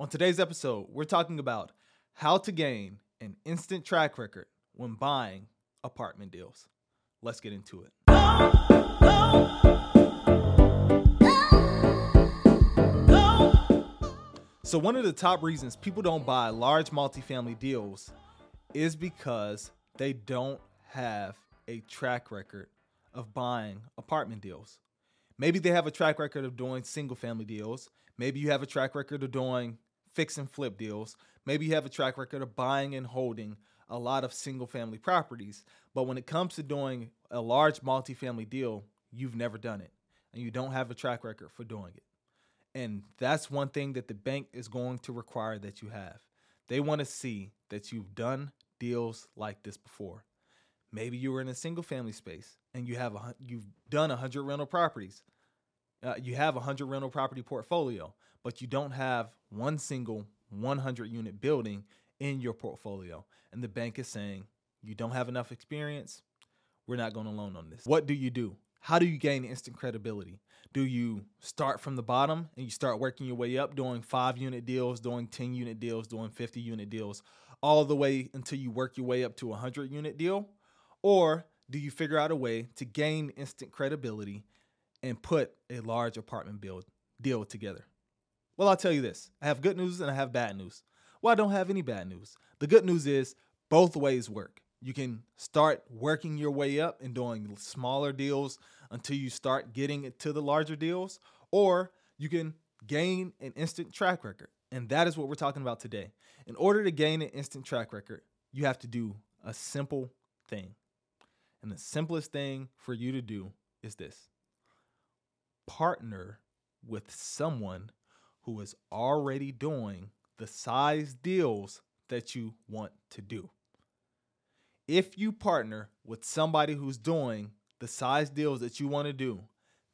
On today's episode, we're talking about how to gain an instant track record when buying apartment deals. Let's get into it. So, one of the top reasons people don't buy large multifamily deals is because they don't have a track record of buying apartment deals. Maybe they have a track record of doing single family deals. Maybe you have a track record of doing fix and flip deals. Maybe you have a track record of buying and holding a lot of single family properties. But when it comes to doing a large multifamily deal, you've never done it and you don't have a track record for doing it. And that's one thing that the bank is going to require that you have. They want to see that you've done deals like this before. Maybe you were in a single family space and you have a you've done 100 rental properties. Uh, you have a 100 rental property portfolio, but you don't have one single 100 unit building in your portfolio. And the bank is saying, you don't have enough experience. We're not going to loan on this. What do you do? How do you gain instant credibility? Do you start from the bottom and you start working your way up, doing five unit deals, doing 10 unit deals, doing 50 unit deals, all the way until you work your way up to a 100 unit deal? Or do you figure out a way to gain instant credibility and put a large apartment build deal together? Well, I'll tell you this I have good news and I have bad news. Well, I don't have any bad news. The good news is both ways work. You can start working your way up and doing smaller deals until you start getting to the larger deals, or you can gain an instant track record. And that is what we're talking about today. In order to gain an instant track record, you have to do a simple thing. And the simplest thing for you to do is this partner with someone who is already doing the size deals that you want to do. If you partner with somebody who's doing the size deals that you want to do,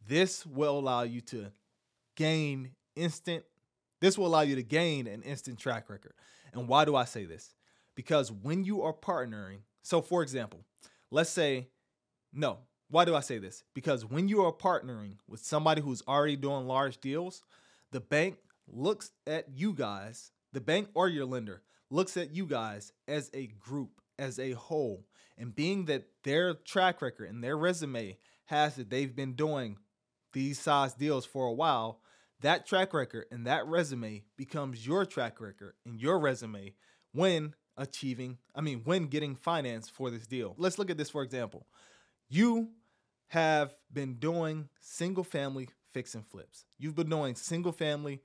this will allow you to gain instant this will allow you to gain an instant track record. And why do I say this? Because when you are partnering, so for example, let's say no, why do I say this? Because when you are partnering with somebody who's already doing large deals, the bank looks at you guys, the bank or your lender looks at you guys as a group, as a whole. And being that their track record and their resume has that they've been doing these size deals for a while, that track record and that resume becomes your track record and your resume when achieving, I mean, when getting finance for this deal. Let's look at this for example. You have been doing single family fix and flips. You've been doing single family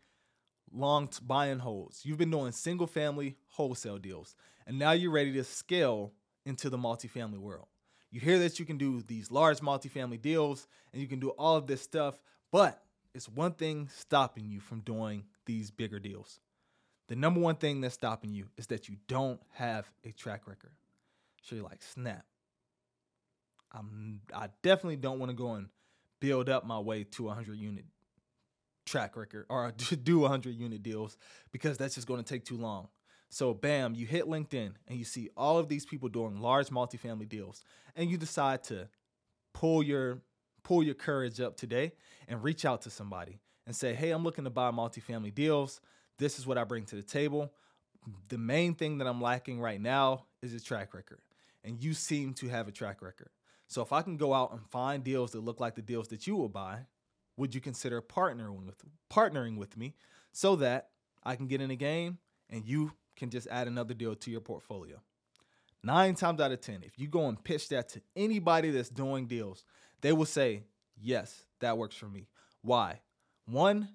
long buy and holds. You've been doing single family wholesale deals. And now you're ready to scale into the multifamily world. You hear that you can do these large multifamily deals and you can do all of this stuff, but it's one thing stopping you from doing these bigger deals. The number one thing that's stopping you is that you don't have a track record. So you're like, snap. I'm I definitely don't want to go and build up my way to a 100 unit track record or do 100 unit deals because that's just going to take too long. So, bam, you hit LinkedIn and you see all of these people doing large multifamily deals, and you decide to pull your pull your courage up today and reach out to somebody and say, "Hey, I'm looking to buy multifamily deals. This is what I bring to the table. The main thing that I'm lacking right now is a track record, and you seem to have a track record. So, if I can go out and find deals that look like the deals that you will buy, would you consider partnering with partnering with me so that I can get in a game and you can just add another deal to your portfolio. Nine times out of 10, if you go and pitch that to anybody that's doing deals, they will say, Yes, that works for me. Why? One,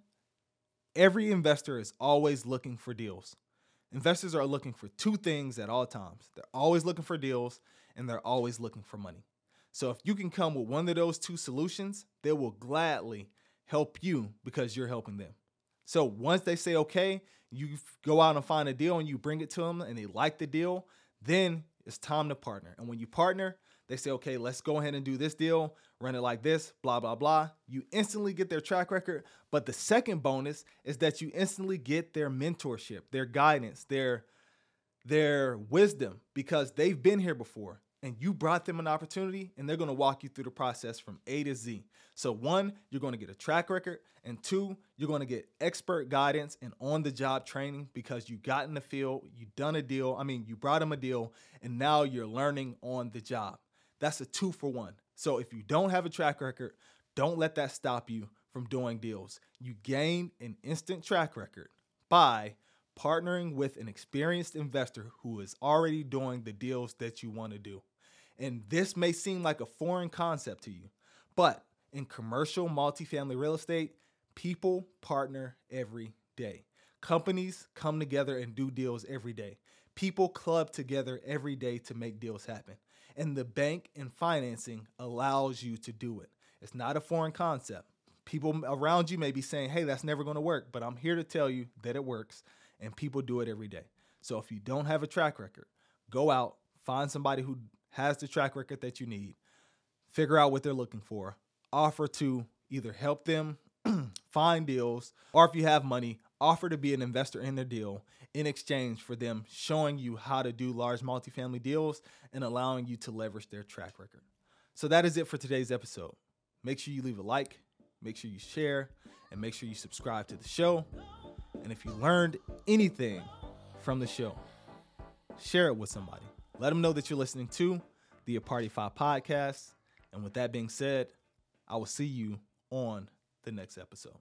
every investor is always looking for deals. Investors are looking for two things at all times they're always looking for deals and they're always looking for money. So if you can come with one of those two solutions, they will gladly help you because you're helping them. So once they say okay, you go out and find a deal and you bring it to them and they like the deal, then it's time to partner. And when you partner, they say, okay, let's go ahead and do this deal, run it like this, blah, blah, blah. You instantly get their track record. But the second bonus is that you instantly get their mentorship, their guidance, their their wisdom because they've been here before and you brought them an opportunity and they're going to walk you through the process from A to Z. So, one, you're going to get a track record, and two, you're going to get expert guidance and on the job training because you got in the field, you done a deal. I mean, you brought them a deal, and now you're learning on the job. That's a two for one. So, if you don't have a track record, don't let that stop you from doing deals. You gain an instant track record by partnering with an experienced investor who is already doing the deals that you want to do. And this may seem like a foreign concept to you, but in commercial multifamily real estate, people partner every day. Companies come together and do deals every day. People club together every day to make deals happen. And the bank and financing allows you to do it. It's not a foreign concept. People around you may be saying, hey, that's never going to work, but I'm here to tell you that it works and people do it every day. So if you don't have a track record, go out, find somebody who has the track record that you need, figure out what they're looking for, offer to either help them find deals, or if you have money, offer to be an investor in their deal in exchange for them showing you how to do large multifamily deals and allowing you to leverage their track record. So that is it for today's episode. Make sure you leave a like, make sure you share, and make sure you subscribe to the show. And if you learned anything from the show, share it with somebody. Let them know that you're listening to the Aparti Fi podcast. And with that being said, I will see you on the next episode.